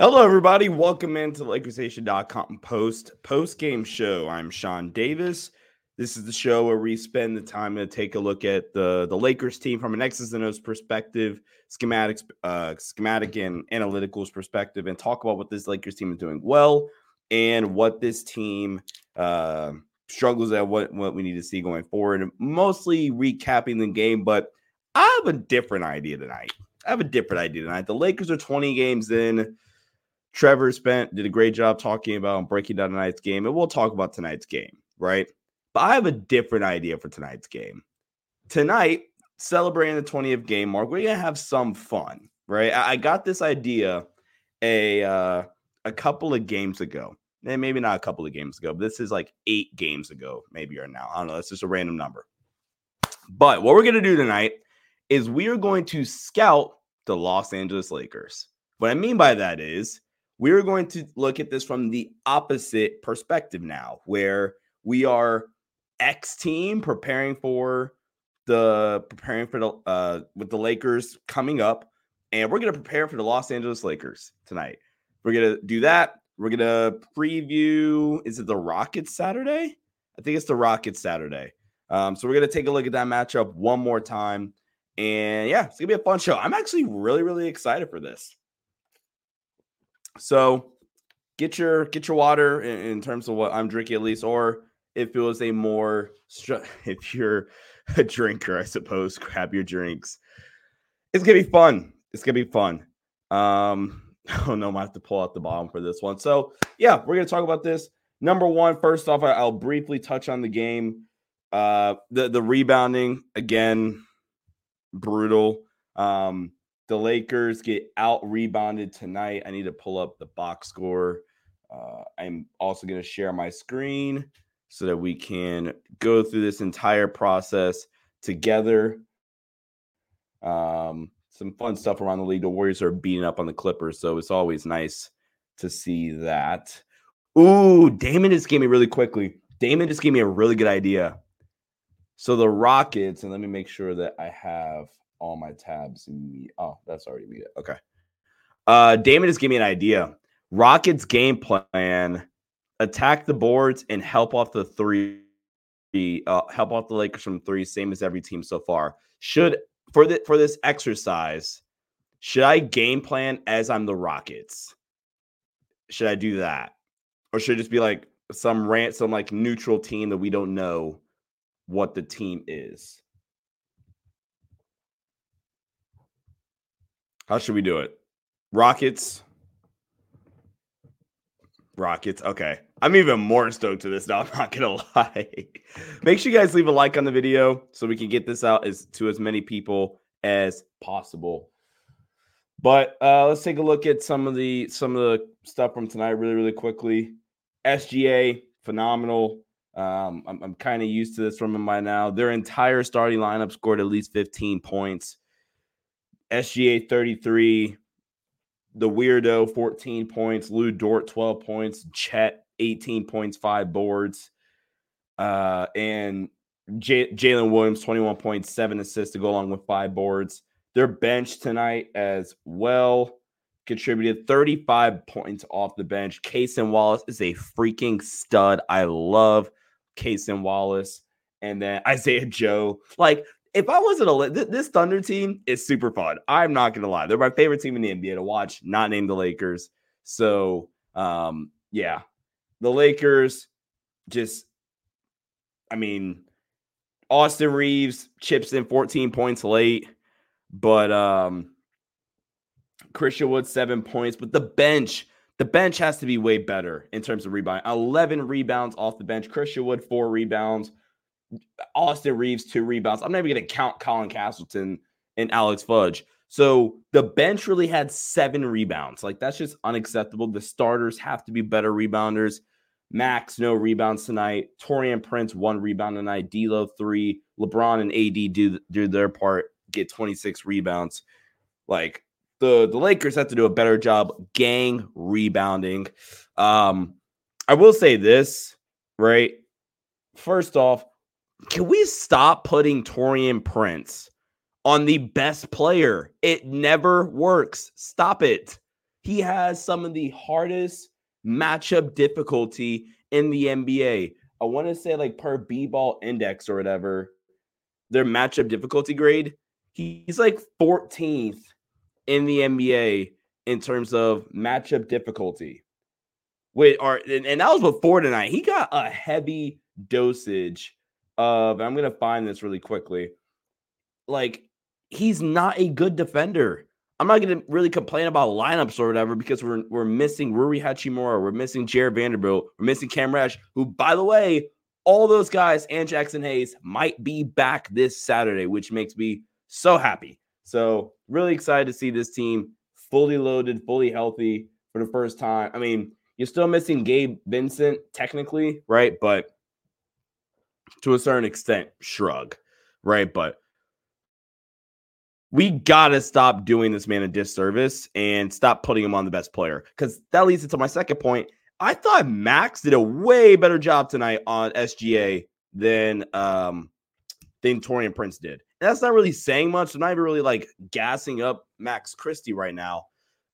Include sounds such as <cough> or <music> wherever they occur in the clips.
Hello, everybody. Welcome into LakersNation.com post post game show. I'm Sean Davis. This is the show where we spend the time to take a look at the the Lakers team from an X's and O's perspective, schematics, uh, schematic and analyticals perspective, and talk about what this Lakers team is doing well and what this team uh, struggles at, what what we need to see going forward. Mostly recapping the game, but I have a different idea tonight. I have a different idea tonight. The Lakers are 20 games in. Trevor spent did a great job talking about and breaking down tonight's game, and we'll talk about tonight's game, right? But I have a different idea for tonight's game. Tonight, celebrating the 20th game mark, we're gonna have some fun, right? I, I got this idea a uh, a couple of games ago, and maybe not a couple of games ago, but this is like eight games ago, maybe or now. I don't know. It's just a random number. But what we're gonna do tonight is we are going to scout the Los Angeles Lakers. What I mean by that is we're going to look at this from the opposite perspective now, where we are X team preparing for the preparing for the uh with the Lakers coming up, and we're gonna prepare for the Los Angeles Lakers tonight. We're gonna do that. We're gonna preview. Is it the Rockets Saturday? I think it's the Rockets Saturday. Um, so we're gonna take a look at that matchup one more time, and yeah, it's gonna be a fun show. I'm actually really, really excited for this. So get your get your water in, in terms of what I'm drinking at least, or if it was a more <laughs> if you're a drinker, I suppose, grab your drinks. It's gonna be fun. It's gonna be fun. Um, <laughs> oh no, I might have to pull out the bottom for this one. So yeah, we're gonna talk about this. Number one, first off, I'll briefly touch on the game. Uh, the the rebounding again, brutal. Um, the Lakers get out rebounded tonight. I need to pull up the box score. Uh, I'm also going to share my screen so that we can go through this entire process together. Um, some fun stuff around the league. The Warriors are beating up on the Clippers, so it's always nice to see that. Ooh, Damon just gave me really quickly. Damon just gave me a really good idea. So the Rockets, and let me make sure that I have all my tabs. Me- oh, that's already me. Okay. Uh, Damon just gave me an idea. Rockets game plan: attack the boards and help off the three. Uh, help off the Lakers from three, same as every team so far. Should for the for this exercise, should I game plan as I'm the Rockets? Should I do that, or should it just be like some rant, some like neutral team that we don't know what the team is? How should we do it? Rockets. Rockets. Okay. I'm even more stoked to this now. <laughs> I'm not gonna lie. Make sure you guys leave a like on the video so we can get this out as to as many people as possible. But uh, let's take a look at some of the some of the stuff from tonight really, really quickly. SGA, phenomenal. Um, I'm, I'm kind of used to this from them by now. Their entire starting lineup scored at least 15 points. SGA 33, the weirdo 14 points, Lu Dort 12 points, Chet 18 points, five boards. Uh, and J- Jalen Williams, 21.7 assists to go along with five boards. Their bench tonight as well contributed 35 points off the bench. Cason Wallace is a freaking stud. I love Cason Wallace. And then <laughs> Isaiah Joe. Like, if I wasn't a th- this Thunder team is super fun. I'm not gonna lie. They're my favorite team in the NBA to watch, not named the Lakers. So um, yeah. The Lakers just I mean, Austin Reaves chips in 14 points late, but um Christian Wood seven points, but the bench, the bench has to be way better in terms of rebound. 11 rebounds off the bench. Christian Wood, four rebounds. Austin Reaves, two rebounds. I'm not even going to count Colin Castleton and Alex Fudge. So the bench really had seven rebounds. Like that's just unacceptable. The starters have to be better rebounders. Max, no rebounds tonight. Taurean Prince, one rebound tonight. D'Lo, three. LeBron and AD do, do their part, get 26 rebounds. Like the the Lakers have to do a better job gang rebounding. Um, I will say this, right? First off, can we stop putting Taurean Prince on the best player? It never works. Stop it. He has some of the hardest matchup difficulty in the NBA. I want to say like per B-ball index or whatever, their matchup difficulty grade. He's like 14th in the NBA in terms of matchup difficulty. Wait, or and, and that was before tonight. He got a heavy dosage of I'm gonna find this really quickly. Like he's not a good defender. I'm not gonna really complain about lineups or whatever because we're we're missing Rui Hachimura, we're missing Jarred Vanderbilt, we're missing Cam Reddish, who, by the way, all those guys and Jaxson Hayes might be back this Saturday, which makes me so happy. So really excited to see this team fully loaded, fully healthy for the first time. I mean, you're still missing Gabe Vincent technically, right? But to a certain extent, shrug, right? But we gotta stop doing this man a disservice and stop putting him on the best player because that leads into my second point. I thought Max did a way better job tonight on SGA than um than Taurean Prince did. And that's not really saying much. I'm not even really like gassing up Max Christie right now.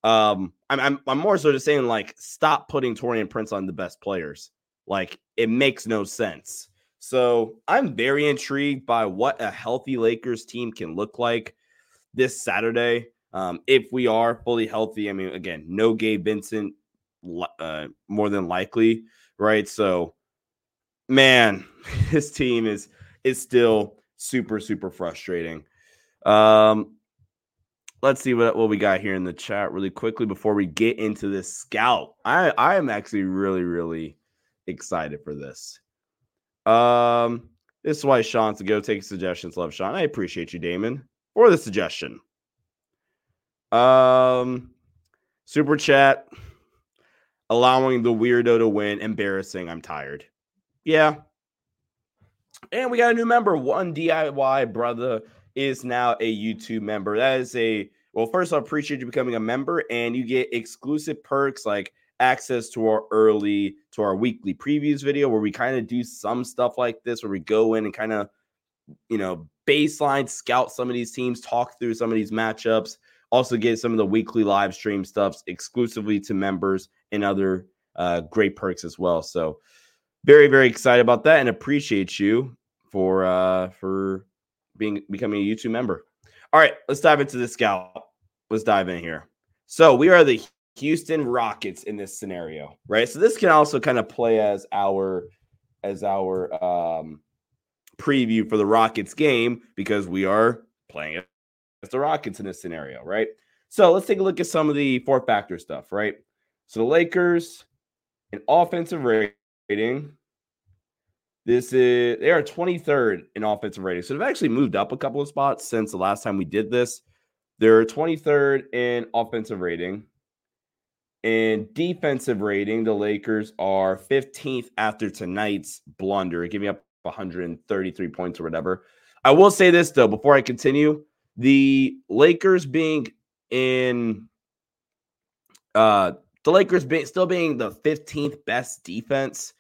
Um, I'm, I'm I'm more so just saying like stop putting Taurean Prince on the best players. Like it makes no sense. So I'm very intrigued by what a healthy Lakers team can look like this Saturday. Um, if we are fully healthy, I mean, again, no Gabe Vincent, uh, more than likely, right? So, man, <laughs> this team is is still super super frustrating. Um, let's see what, what we got here in the chat really quickly before we get into this scout. I I am actually really really excited for this. Um, this is why Sean to go take suggestions. Love Sean. I appreciate you, Damon, for the suggestion. Um, super chat allowing the weirdo to win. Embarrassing. I'm tired. Yeah. And we got a new member. One DIY brother is now a YouTube member. That is a well, first, I appreciate you becoming a member, and you get exclusive perks like access to our early to our weekly previews video where we kind of do some stuff like this where we go in and kind of you know baseline scout some of these teams talk through some of these matchups also get some of the weekly live stream stuffs exclusively to members and other uh, great perks as well. So very very excited about that and appreciate you for uh for being becoming a youtube member. All right let's dive into the scout. Let's dive in here. So we are the Houston Rockets in this scenario, right? So this can also kind of play as our as our um preview for the Rockets game because we are playing it. as the Rockets in this scenario, right? So let's take a look at some of the four factor stuff, right? So the Lakers in offensive rating. This is they are 23rd in offensive rating. So they've actually moved up a couple of spots since the last time we did this. They're 23rd in offensive rating. In defensive rating, the Lakers are 15th after tonight's blunder, giving up 133 points or whatever. I will say this though, before I continue, the Lakers being in uh the Lakers being still being the 15th best defense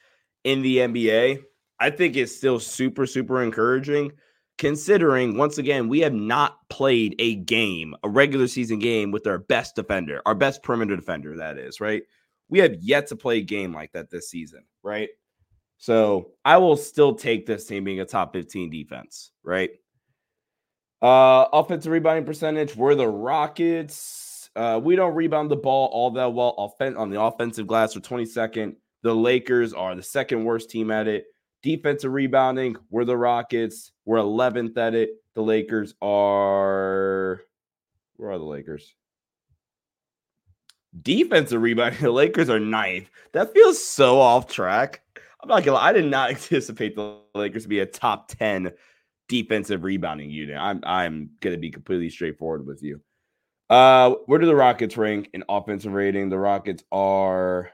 in the NBA I think it's still super, super encouraging considering once again we have not played a game a regular season game with our best defender our best perimeter defender that is right? We have yet to play a game like that this season right? So i will still take this team being a top 15 defense right? Uh offensive rebounding percentage we're the rockets. Uh we don't rebound the ball all that well offen- on the offensive glass for 22nd the lakers are the second worst team at it Defensive rebounding, we're the Rockets. We're 11th at it. The Lakers are. Where are the Lakers? Defensive rebounding, <laughs> the Lakers are ninth. That feels so off track. I'm not gonna. I did not <laughs> anticipate the Lakers to be a top 10 defensive rebounding unit. I'm I'm gonna be completely straightforward with you. Uh, where do the Rockets rank in offensive rating? The Rockets are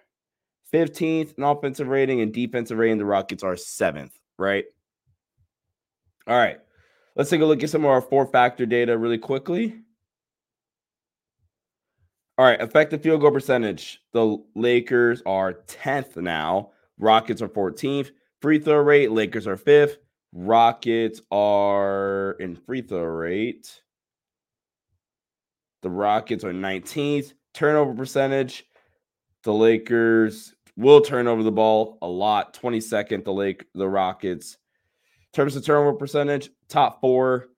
15th in offensive rating and defensive rating. The Rockets are seventh, right? All right. Let's take a look at some of our four factor data really quickly. All right. Effective field goal percentage. The Lakers are 10th now. Rockets are 14th. Free throw rate. Lakers are fifth. Rockets are in free throw rate. The Rockets are 19th. Turnover percentage. The Lakers will turn over the ball a lot. 22nd, the Lake, the Rockets. In terms of turnover percentage, top four.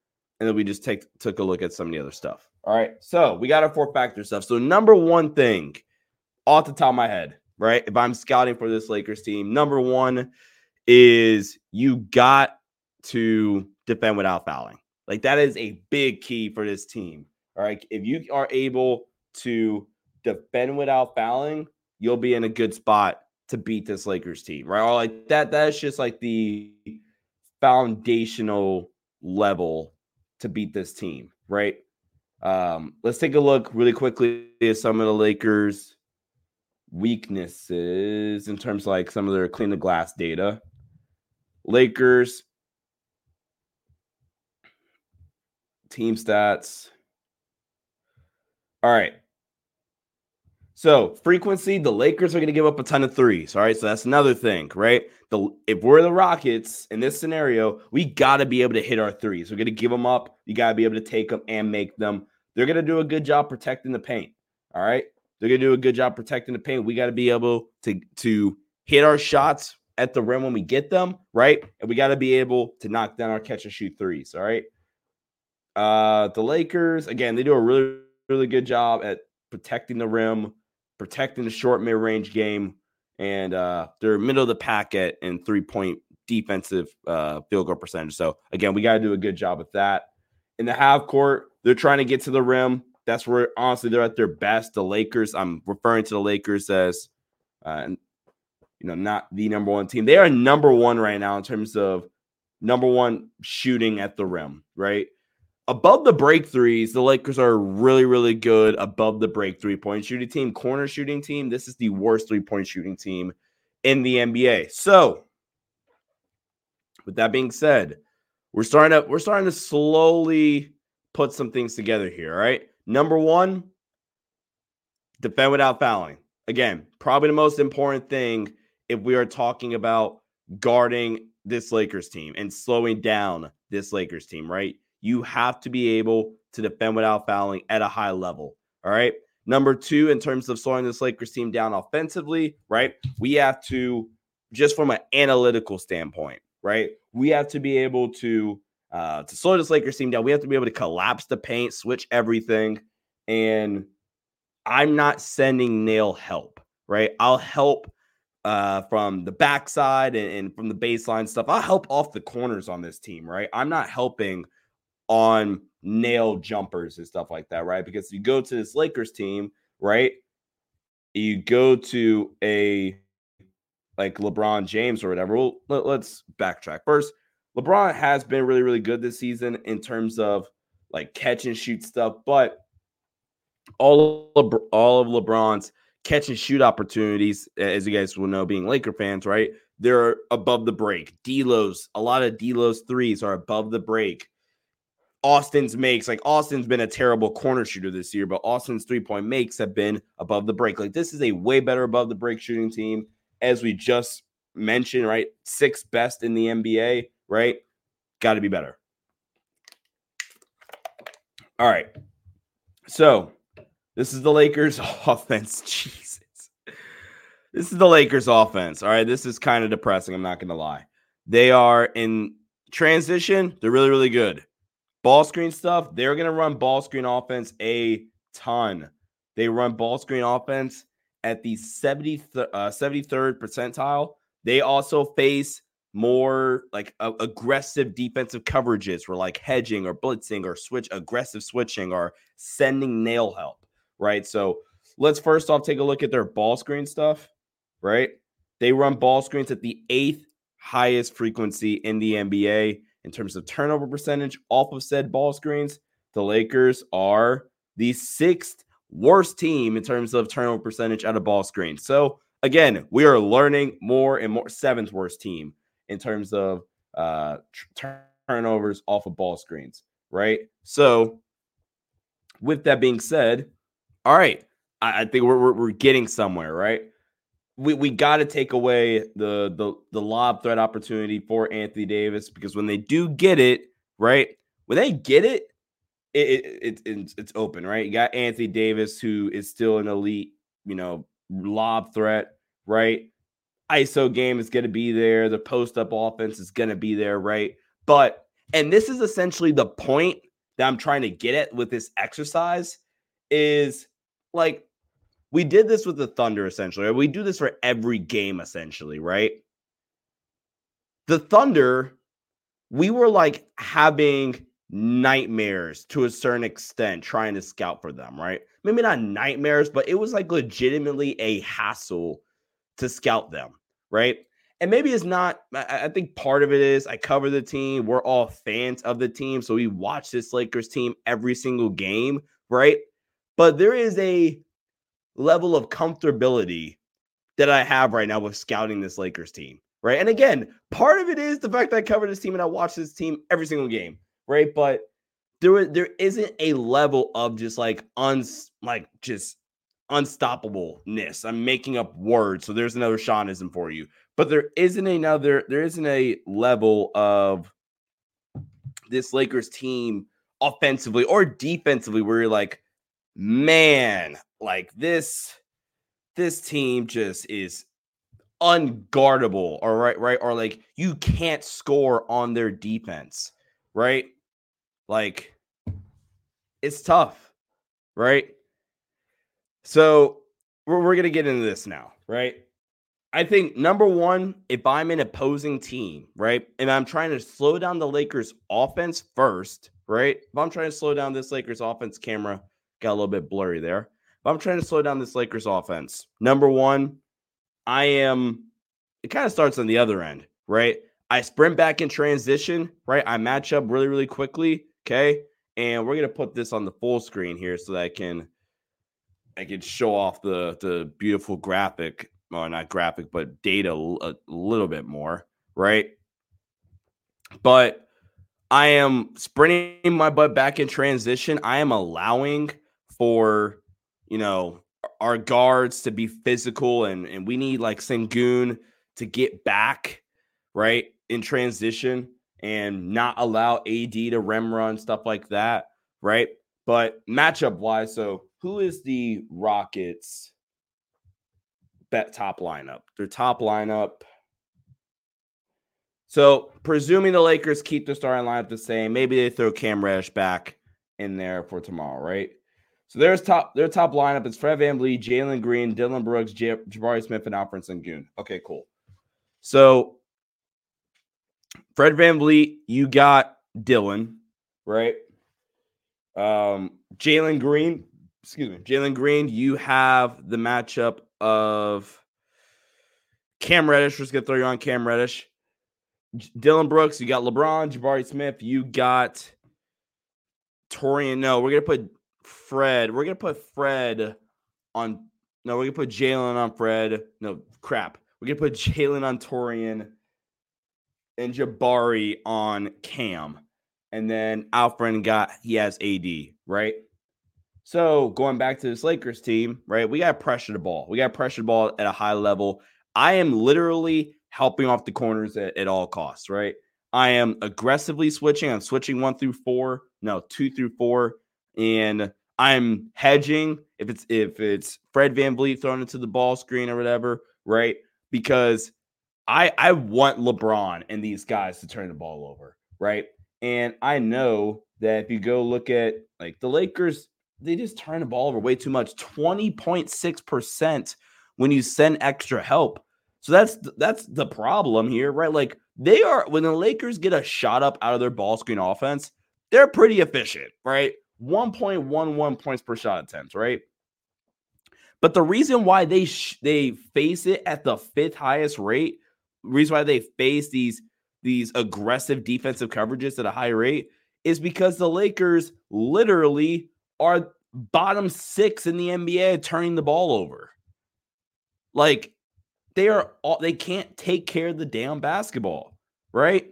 And then we just take took a look at some of the other stuff. All right. So we got our four factor stuff. So number one thing off the top of my head, right? If I'm scouting for this Lakers team, number one is you got to defend without fouling. Like that is a big key for this team. All right. If you are able to defend without fouling, you'll be in a good spot to beat this Lakers team, right? Or like that, that's just like the foundational level to beat this team, right? Um, let's take a look really quickly at some of the Lakers' weaknesses in terms of like some of their clean the glass data. Lakers team stats. All right. So frequency, the Lakers are going to give up a ton of threes. All right, so that's another thing, right? The if we're the Rockets in this scenario, we got to be able to hit our threes. We're going to give them up. You got to be able to take them and make them. They're going to do a good job protecting the paint. All right, they're going to do a good job protecting the paint. We got to be able to to hit our shots at the rim when we get them, right? And we got to be able to knock down our catch and shoot threes. All right. Uh, the Lakers again, they do a really really good job at protecting the rim protecting the short mid range game, and uh, they're middle of the packet in three point defensive uh, field goal percentage. So again, we got to do a good job with that. In the half court, they're trying to get to the rim. That's where honestly they're at their best. The Lakers, I'm referring to the Lakers as, uh, you know, not the number one team. They are number one right now in terms of number one shooting at the rim. Right, above the break threes, the Lakers are really, really good above the break three point shooting team, corner shooting team. This is the worst three point shooting team in the NBA. So, with that being said, we're starting to we're starting to slowly put some things together here. All right. Number one, defend without fouling. Again, probably the most important thing if we are talking about guarding this Lakers team and slowing down this Lakers team, right? You have to be able to defend without fouling at a high level. All right. Number two, in terms of slowing this Lakers team down offensively, right? We have to, just from an analytical standpoint, right? We have to be able to uh, to slow this Lakers team down. We have to be able to collapse the paint, switch everything, and I'm not sending nail help, right? I'll help uh, from the backside and, and from the baseline stuff. I'll help off the corners on this team, right? I'm not helping on nail jumpers and stuff like that, right? Because you go to this Lakers team, right? You go to a like LeBron James or whatever. Well, let, us backtrack. First, LeBron has been really, really good this season in terms of like catch and shoot stuff, but all of all of LeBron's catch and shoot opportunities, as you guys will know, being Laker fans, right? They're above the break. D'Lo's, a lot of D'Lo's threes are above the break. Austin's makes, like Austin's been a terrible corner shooter this year, but Austin's three point makes have been above the break. Like this is a way better above the break shooting team, as we just mentioned, right? Sixth best in the NBA, right? Got to be better. All right. So this is the Lakers <laughs> offense. Jesus. This is the Lakers offense. All right. This is kind of depressing. I'm not going to lie. They are in transition. They're really, really good. Ball screen stuff. They're going to run ball screen offense a ton. They run ball screen offense at the 70th, uh, 73rd percentile. They also face more like uh, aggressive defensive coverages for like hedging or blitzing or switch aggressive switching or sending nail help, right? So let's first off take a look at their ball screen stuff, right? They run ball screens at the eighth highest frequency in the NBA in terms of turnover percentage off of said ball screens. The Lakers are the sixth worst team in terms of turnover percentage out of ball screens. So again, we are learning more and more. Seventh worst team in terms of uh, turnovers off of ball screens, right? So, with that being said, all right, I, I think we're, we're, we're getting somewhere, right? We we got to take away the the the lob threat opportunity for Anthony Davis because when they do get it, right? When they get it, it, it, it it's, it's open, right? You got Anthony Davis who is still an elite, you know, lob threat, right? ISO game is going to be there. The post up offense is going to be there, right? But, and this is essentially the point that I'm trying to get at with this exercise is like, we did this with the Thunder essentially. We do this for every game essentially, right? The Thunder, we were like having nightmares to a certain extent trying to scout for them, right? Maybe not nightmares, but it was like legitimately a hassle to scout them, right? And maybe it's not, I think part of it is I cover the team. We're all fans of the team. So we watch this Lakers team every single game, right? But there is a level of comfortability that I have right now with scouting this Lakers team, right? And again, part of it is the fact that I cover this team and I watch this team every single game, right? But there, there isn't a level of just like uns like just unstoppableness. I'm making up words, so there's another Seanism for you. But there isn't another, there isn't a level of this Lakers team offensively or defensively where you're like, man, like this, this team just is unguardable, or right, right, or like you can't score on their defense, right? Like it's tough, right? So we're, we're going to get into this now, right? I think number one, if I'm an opposing team, right, and I'm trying to slow down the Lakers offense first, right? If I'm trying to slow down this Lakers offense, camera got a little bit blurry there. If I'm trying to slow down this Lakers offense, number one, I am, it kind of starts on the other end, right? I sprint back in transition, right? I match up really, really quickly, okay? And we're going to put this on the full screen here so that I can I can show off the the beautiful graphic, or not graphic, but data a little bit more, right? But I am sprinting my butt back in transition. I am allowing for you know our guards to be physical, and and we need like Sengun to get back right in transition and not allow AD to rem run stuff like that, right? But matchup wise, so who is the Rockets bet top lineup? Their top lineup. So presuming the Lakers keep the starting lineup the same, maybe they throw Cam Reddish back in there for tomorrow, right? So there's top their top lineup is Fred Van VanVleet, Jalen Green, Dillon Brooks, Jabari Smith, and Alperen Sengun. Okay, cool. So Fred Van VanVleet, you got Dillon, right? Um, Jalen Green, excuse me, Jalen Green, you have the matchup of Cam Reddish. We're just gonna throw you on Cam Reddish. Dillon Brooks, you got LeBron, Jabari Smith, you got Taurean. No, we're gonna put Fred. We're gonna put Fred on. No, we're gonna put Jalen on Fred. No, crap. We're gonna put <laughs> Jalen on Taurean and Jabari on Cam. And then Alperen got he has AD, right? So going back to this Lakers team, right? We got pressure the ball. We got pressure the ball at a high level. I am literally helping off the corners at, at all costs, right? I am aggressively switching. I'm switching one through four, no, two through four, and I'm hedging if it's if it's Fred Van VanVleet thrown into the ball screen or whatever, right? Because I I want LeBron and these guys to turn the ball over, right? And I know that if you go look at like the Lakers, they just turn the ball over way too much 20.6% when you send extra help. So that's that's the problem here, right? Like they are when the Lakers get a shot up out of their ball screen offense, they're pretty efficient, right? 1.11 points per shot attempt, right? But the reason why they sh- they face it at the fifth highest rate, reason why they face these these aggressive defensive coverages at a high rate is because the Lakers literally are bottom 6 in the NBA turning the ball over. Like they are all they can't take care of the damn basketball, right?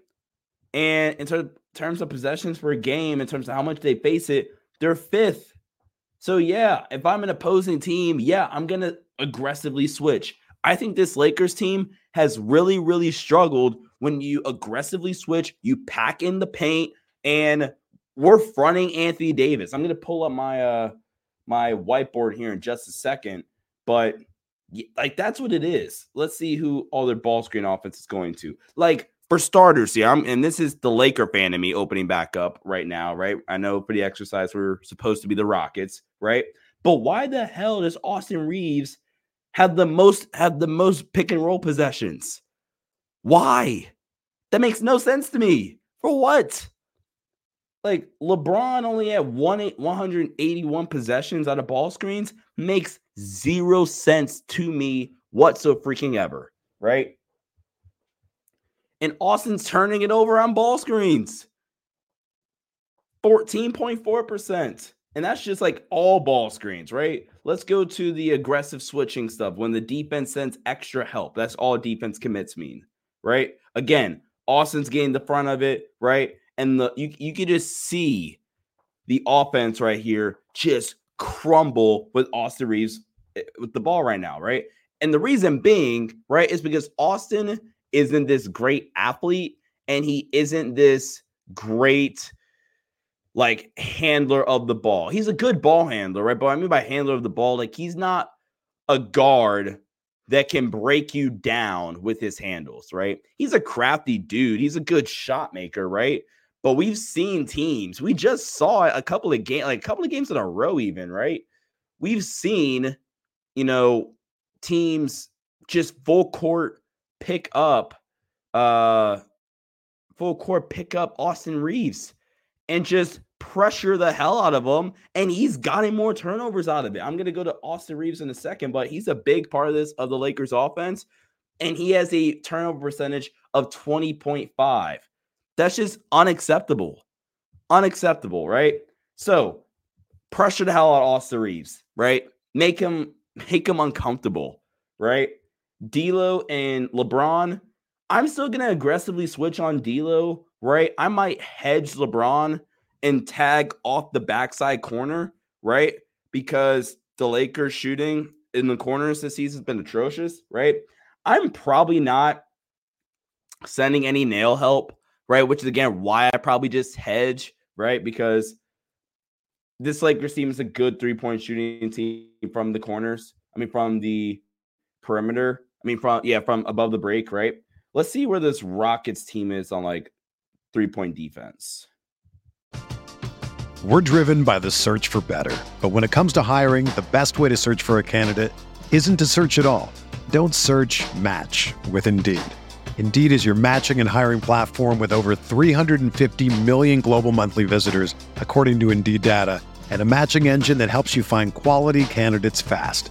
And in ter- terms of possessions per game, in terms of how much they face it, they're fifth. So yeah, if I'm an opposing team, yeah, I'm gonna aggressively switch. I think this Lakers team has really, really struggled when you aggressively switch, you pack in the paint, and we're fronting Anthony Davis. I'm gonna pull up my uh my whiteboard here in just a second, but like that's what it is. Let's see who all their ball screen offense is going to. Like for starters, yeah, I'm, and this is the Laker fan in me opening back up right now, right? I know for the exercise we're supposed to be the Rockets, right? But why the hell does Austin Reaves have the most have the most pick and roll possessions? Why? That makes no sense to me. For what? Like LeBron only had one 181 possessions out of ball screens makes zero sense to me whatsoever freaking ever, right? And Austin's turning it over on ball screens. 14.4%. And that's just like all ball screens, right? Let's go to the aggressive switching stuff when the defense sends extra help. That's all defense commits mean, right? Again, Austin's getting the front of it, right? And the you you can just see the offense right here just crumble with Austin Reaves eh, with the ball right now, right? And the reason being, right, is because Austin isn't this great athlete and he isn't this great like handler of the ball. He's a good ball handler, right? But I mean by handler of the ball, like he's not a guard that can break you down with his handles, right? He's a crafty dude. He's a good shot maker, right? But we've seen teams. We just saw a couple of games, like a couple of games in a row, even, right? We've seen, you know, teams just full court pick up uh full court pick up Austin Reaves and just pressure the hell out of him. And he's gotten more turnovers out of it. I'm gonna go to Austin Reaves in a second, but he's a big part of this of the Lakers offense. And he has a turnover percentage of 20.5. That's just unacceptable. Unacceptable, right? So pressure the hell out of Austin Reaves, right? Make him make him uncomfortable, right? D'Lo and LeBron. I'm still gonna aggressively switch on D'Lo, right? I might hedge LeBron and tag off the backside corner, right? Because the Lakers shooting in the corners this season has been atrocious, right? I'm probably not sending any nail help, right? Which is again why I probably just hedge, right? Because this Lakers team is a good three point shooting team from the corners. I mean, from the perimeter. I mean, from yeah, from above the break, right? Let's see where this Rockets team is on like three point defense. We're driven by the search for better. But when it comes to hiring, the best way to search for a candidate isn't to search at all. Don't search match with Indeed. Indeed is your matching and hiring platform with over 350 million global monthly visitors, according to Indeed data, and a matching engine that helps you find quality candidates fast.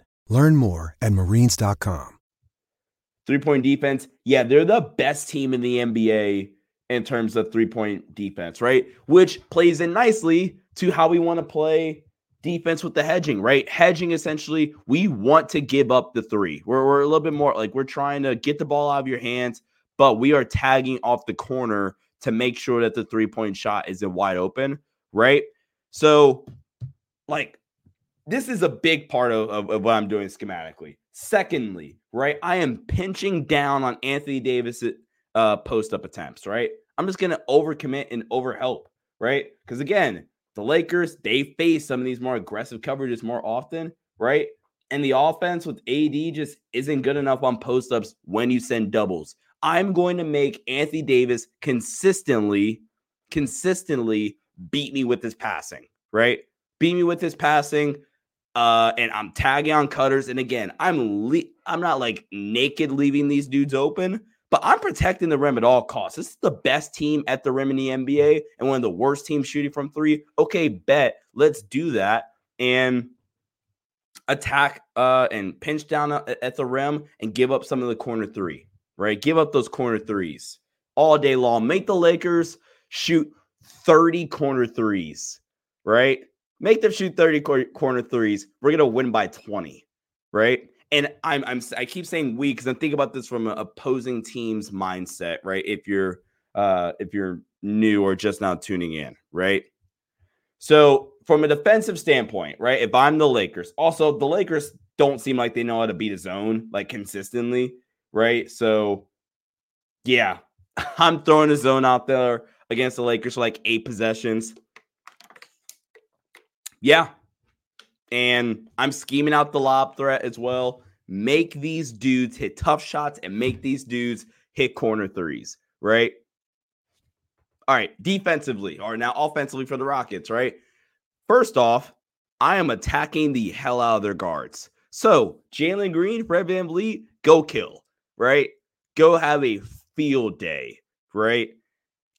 Learn more at marines.com. Three point defense. Yeah, they're the best team in the NBA in terms of three point defense, right? Which plays in nicely to how we want to play defense with the hedging, right? Hedging essentially, we want to give up the three. We're, we're a little bit more like we're trying to get the ball out of your hands, but we are tagging off the corner to make sure that the three point shot isn't wide open, right? So, like, this is a big part of, of, of what I'm doing schematically. Secondly, right, I am pinching down on Anthony Davis uh, post up attempts, right? I'm just going to overcommit and overhelp, right? Because again, the Lakers, they face some of these more aggressive coverages more often, right? And the offense with AD just isn't good enough on post ups when you send doubles. I'm going to make Anthony Davis consistently, consistently beat me with his passing, right? Beat me with his passing. Uh, and I'm tagging on cutters. And again, I'm le- I'm not like naked leaving these dudes open, but I'm protecting the rim at all costs. This is the best team at the rim in the NBA and one of the worst teams shooting from three. Okay, bet. Let's do that and attack uh and pinch down at the rim and give up some of the corner three, right? Give up those corner threes all day long. Make the Lakers shoot 30 corner threes, right? Make them shoot 30 corner threes. We're going to win by 20, right? and I'm I'm I keep saying we because I'm thinking about this from an opposing team's mindset, right? If you're uh if you're new or just now tuning in, right? So from a defensive standpoint, right? If I'm the Lakers, also the Lakers don't seem like they know how to beat a zone like consistently, right? So yeah, <laughs> I'm throwing a zone out there against the Lakers for like eight possessions. Yeah, and I'm scheming out the lob threat as well. Make these dudes hit tough shots and make these dudes hit corner threes, right? All right, defensively or now offensively for the Rockets, right? First off, I am attacking the hell out of their guards. So Jalen Green, Fred VanVleet, go kill, right? Go have a field day, right?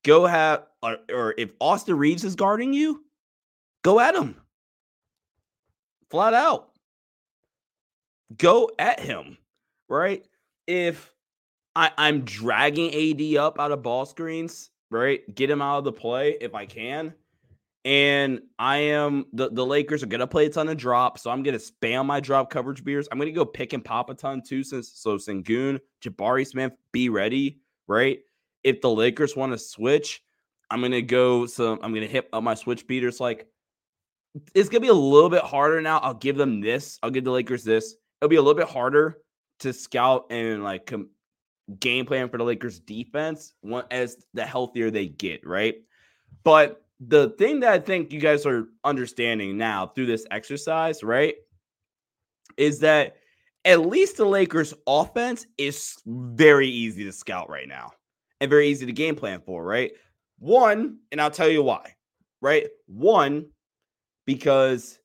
Go have, or, or if Austin Reaves is guarding you, go at him flat out. Go at him, right? If I, I'm dragging AD up out of ball screens, right? Get him out of the play if I can. And I am the, the Lakers are gonna play a ton of drop, so I'm gonna spam my drop coverage beers. I'm gonna go pick and pop a ton too. Since so Sengun, Jabari Smith, be ready, right? If the Lakers want to switch, I'm gonna go some. I'm gonna hit up my switch beaters like it's gonna be a little bit harder now. I'll give them this. I'll give the Lakers this. It'll be a little bit harder to scout and like com- game plan for the Lakers defense as the healthier they get, right? But the thing that I think you guys are understanding now through this exercise, right, is that at least the Lakers offense is very easy to scout right now and very easy to game plan for, right? One, and I'll tell you why, right? One, because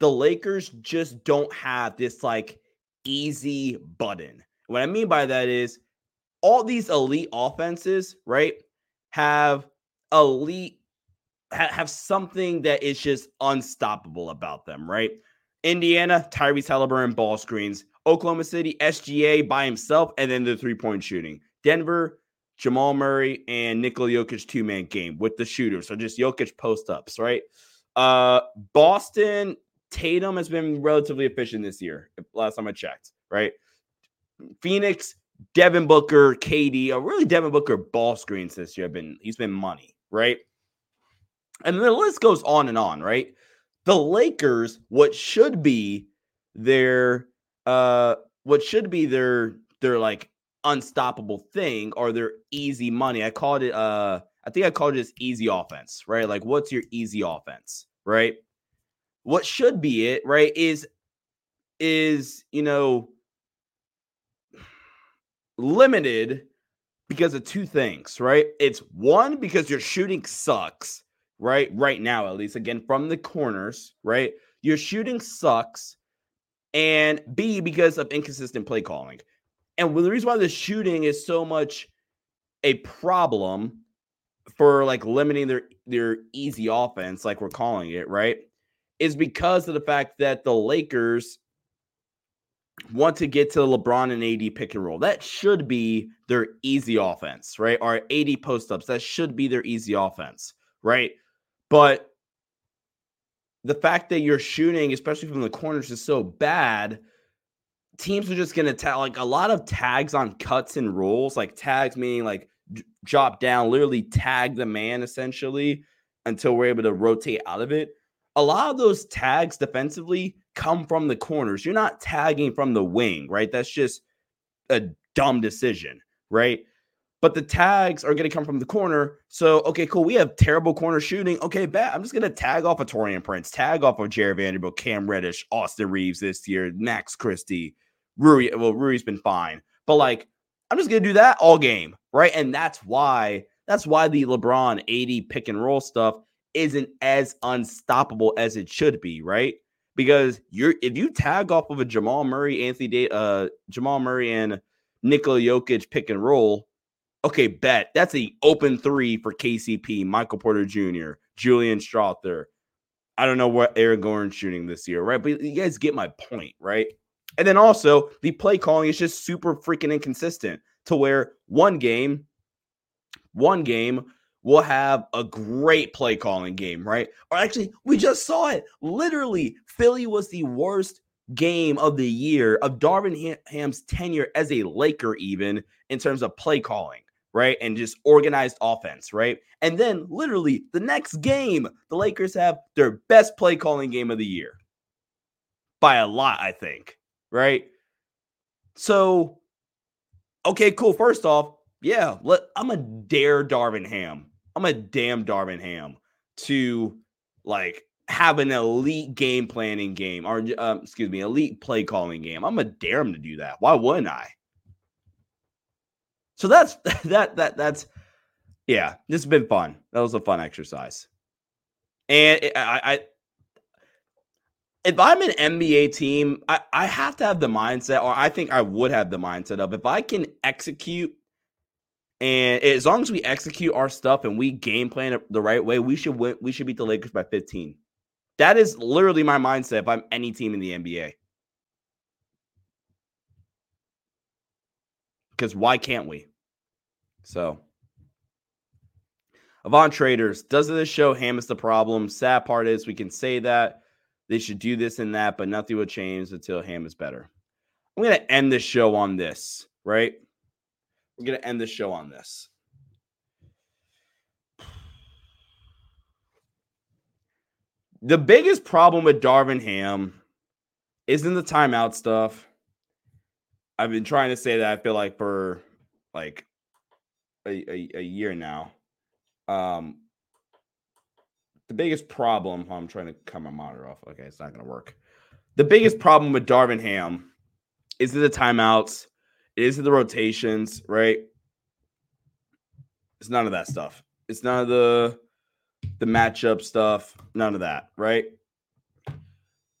the Lakers just don't have this like easy button. What I mean by that is all these elite offenses, right, have elite ha- have something that is just unstoppable about them, right? Indiana, Tyrese Halliburton ball screens. Oklahoma City, SGA by himself, and then the three point shooting. Denver, Jamal Murray, and Nikola Jokic two man game with the shooters. So just Jokic post ups, right? Uh, Boston Tatum has been relatively efficient this year. Last time I checked, right? Phoenix, Devin Booker, KD, or really Devin Booker ball screens this year. Have been he's been money, right? And the list goes on and on, right? The Lakers, what should be their uh what should be their their like unstoppable thing or their easy money. I called it uh I think I called it just easy offense, right? Like what's your easy offense, right? What should be it, right, is is, you know, limited because of two things, right? It's one because your shooting sucks, right? Right now, at least, again, from the corners, right? Your shooting sucks. And B, because of inconsistent play calling. And the reason why the shooting is so much a problem for like limiting their their easy offense, like we're calling it, right? Is because of the fact that the Lakers want to get to LeBron and AD pick and roll. That should be their easy offense, right? Or AD post ups. That should be their easy offense, right? But the fact that you're shooting, especially from the corners, is so bad. Teams are just going to tag like a lot of tags on cuts and rolls, like tags meaning like drop down, literally tag the man essentially until we're able to rotate out of it. A lot of those tags defensively come from the corners. You're not tagging from the wing, right? That's just a dumb decision, right? But the tags are going to come from the corner. So, okay, cool. We have terrible corner shooting. Okay, bet. I'm just going to tag off of Taurean Prince, tag off of Jarred Vanderbilt, Cam Reddish, Austin Reaves this year, Max Christie, Rui. Well, Rui's been fine. But like, I'm just going to do that all game, right? And that's why that's why the LeBron AD pick and roll stuff isn't as unstoppable as it should be, right? because you're if you tag off of a Jamal Murray, Anthony Day, uh, Jamal Murray and Nikola Jokic pick and roll, okay, bet that's the open three for KCP, Michael Porter Jr., Julian Strawther. I don't know what Aaron Gordon's shooting this year, right? But you guys get my point, right? And then also the play calling is just super freaking inconsistent to where one game, one game we'll have a great play calling game, right? Or actually, we just saw it. Literally, Philly was the worst game of the year of Darvin Ham's tenure as a Laker, even in terms of play calling, right? And just organized offense, right? And then literally the next game, the Lakers have their best play calling game of the year by a lot, I think, right? So, okay, cool. First off, yeah, let, I'm a dare Darvin Ham I'm a damn Darvin Ham to like have an elite game planning game or um, excuse me, elite play calling game. I'm a dare him to do that. Why wouldn't I? So that's <laughs> that that that's yeah. This has been fun. That was a fun exercise, and it, I, I if I'm an NBA team, I, I have to have the mindset, or I think I would have the mindset of if I can execute and as long as we execute our stuff and we game plan it the right way, we should win. We should beat the Lakers by 15. That is literally my mindset if I'm any team in the NBA. Because why can't we? So, Avant Traders, doesn't this show Ham is the problem? Sad part is we can say that they should do this and that, but nothing will change until Ham is better. I'm going to end this show on this, right? We're going to end the show on this. The biggest problem with Darvin Ham isn't the timeout stuff. I've been trying to say that I feel like for like a, a, a year now. Um, the biggest problem, oh, I'm trying to cut my monitor off. Okay, it's not going to work. The biggest problem with Darvin Ham is the timeouts is the rotations, right? It's none of that stuff. It's none of the the matchup stuff, none of that, right?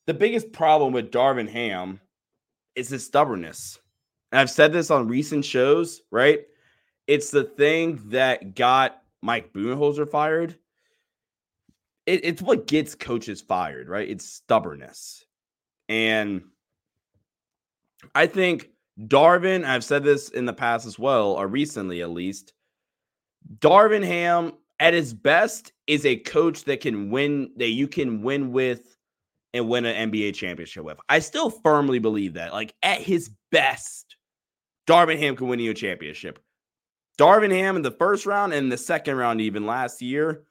The biggest problem with Darvin Ham is his stubbornness. And I've said this on recent shows, right? It's the thing that got Mike Budenholzer fired. It, it's what gets coaches fired, right? It's stubbornness. And I think Darvin, I've said this in the past as well, or recently at least. Darvin Ham, at his best, is a coach that can win, that you can win with and win an NBA championship with. I still firmly believe that. Like at his best, Darvin Ham can win you a championship. Darvin Ham in the first round and the second round, even last year,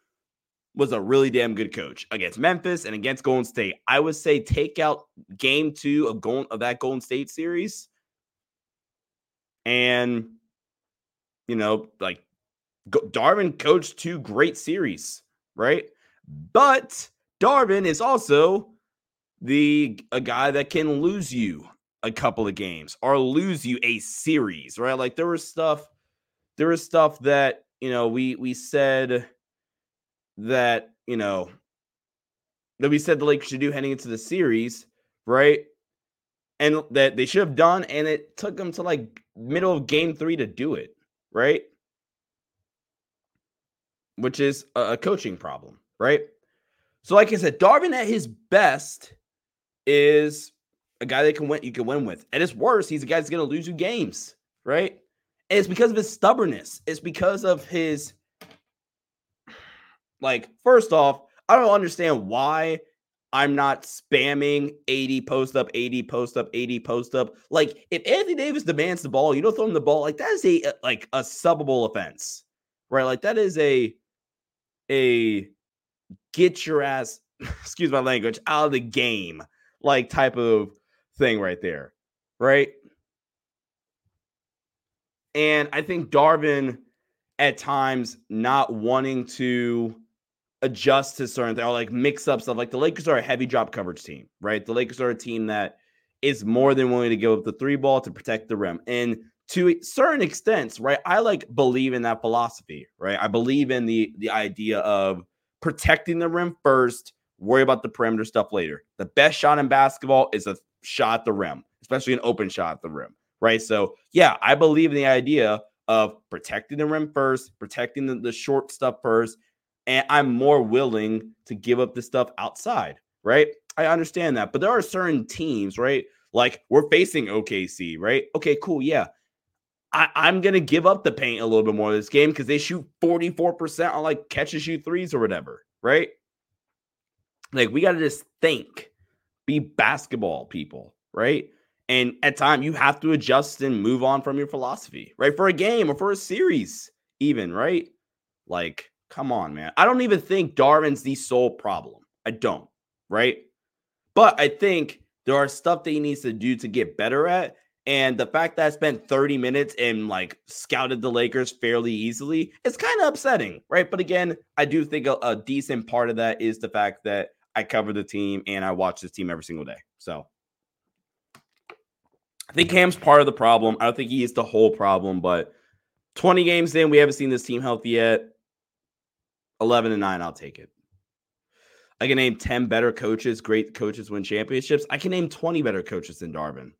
was a really damn good coach against Memphis and against Golden State. I would say take out game two of of that Golden State series, and you know, like Darvin coached two great series, right? But Darvin is also the a guy that can lose you a couple of games or lose you a series, right? Like there was stuff, there was stuff that you know we we said that you know that we said the Lakers should do heading into the series, right? And that they should have done, and it took them to like middle of game three to do it, right? Which is a, coaching problem, right? So, like I said, Darvin at his best is a guy that can win you can win with. At his worst, he's a guy that's gonna lose you games, right? And it's because of his stubbornness. It's because of his like, first off, I don't understand why I'm not spamming AD post up, AD post up, AD post up. Like, if Anthony Davis demands the ball, you don't throw him the ball. Like, that is a uh, like a subbable offense, right? Like, that is a a get your ass, <laughs> excuse my language, out of the game, like type of thing right there, right? And I think Darvin at times not wanting to adjust to certain things or like mix up stuff. Like the Lakers are a heavy drop coverage team, right? The Lakers are a team that is more than willing to give up the three ball to protect the rim. And to certain extents, right? I like believe in that philosophy, right? I believe in the the idea of protecting the rim first, worry about the perimeter stuff later. The best shot in basketball is a shot at the rim, especially an open shot at the rim, right? So, yeah, I believe in the idea of protecting the rim first, protecting the, the short stuff first, and I'm more willing to give up the stuff outside, right? I understand that. But there are certain teams, right? Like we're facing OKC, right? Okay, cool. Yeah. I, am to give up the paint a little bit more this game because they shoot 44% on like catch and shoot threes or whatever, right? Like we got to just think, be basketball people, right? And at time you have to adjust and move on from your philosophy, right? For a game or for a series, even, right? Like Come on, man. I don't even think Darvin's the sole problem. I don't, right? But I think there are stuff that he needs to do to get better at. And the fact that I spent 30 minutes and like scouted the Lakers fairly easily, it's kind of upsetting, right? But again, I do think a, a decent part of that is the fact that I cover the team and I watch this team every single day. So I think Cam's part of the problem. I don't think he is the whole problem, but 20 games in, we haven't seen this team healthy yet. 11 and 9, I'll take it. I can name 10 better coaches, great coaches win championships. I can name 20 better coaches than Darvin.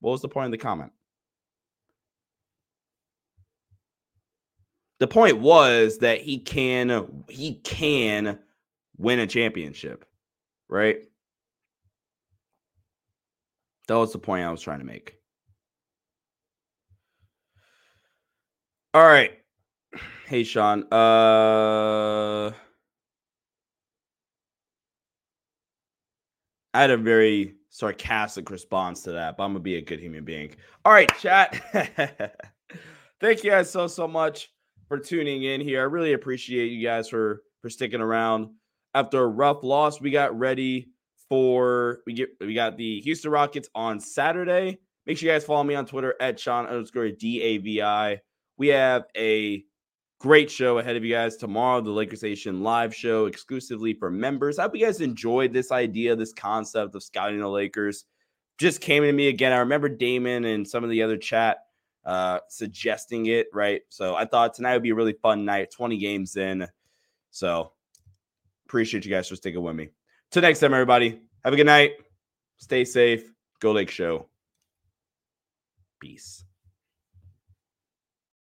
What was the point of the comment? The point was that he can he can win a championship, right? That was the point I was trying to make. All right. Hey, Sean. Uh, I had a very sarcastic response to that, but I'm gonna be a good human being. All right, chat. <laughs> Thank you guys so so much for tuning in here. I really appreciate you guys for for sticking around. After a rough loss, we got ready for we get we got the Houston Rockets on Saturday. Make sure you guys follow me on Twitter at Sean underscore D A V I. We have a Great show ahead of you guys tomorrow, the Lakers Nation live show exclusively for members. I hope you guys enjoyed this idea, this concept of scouting the Lakers. Just came to me again. I remember Damon and some of the other chat uh, suggesting it, right? So I thought tonight would be a really fun night, 20 games in. So appreciate you guys for sticking with me. Till next time, everybody. Have a good night. Stay safe. Go Lake Show. Peace.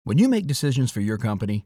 When you make decisions for your company,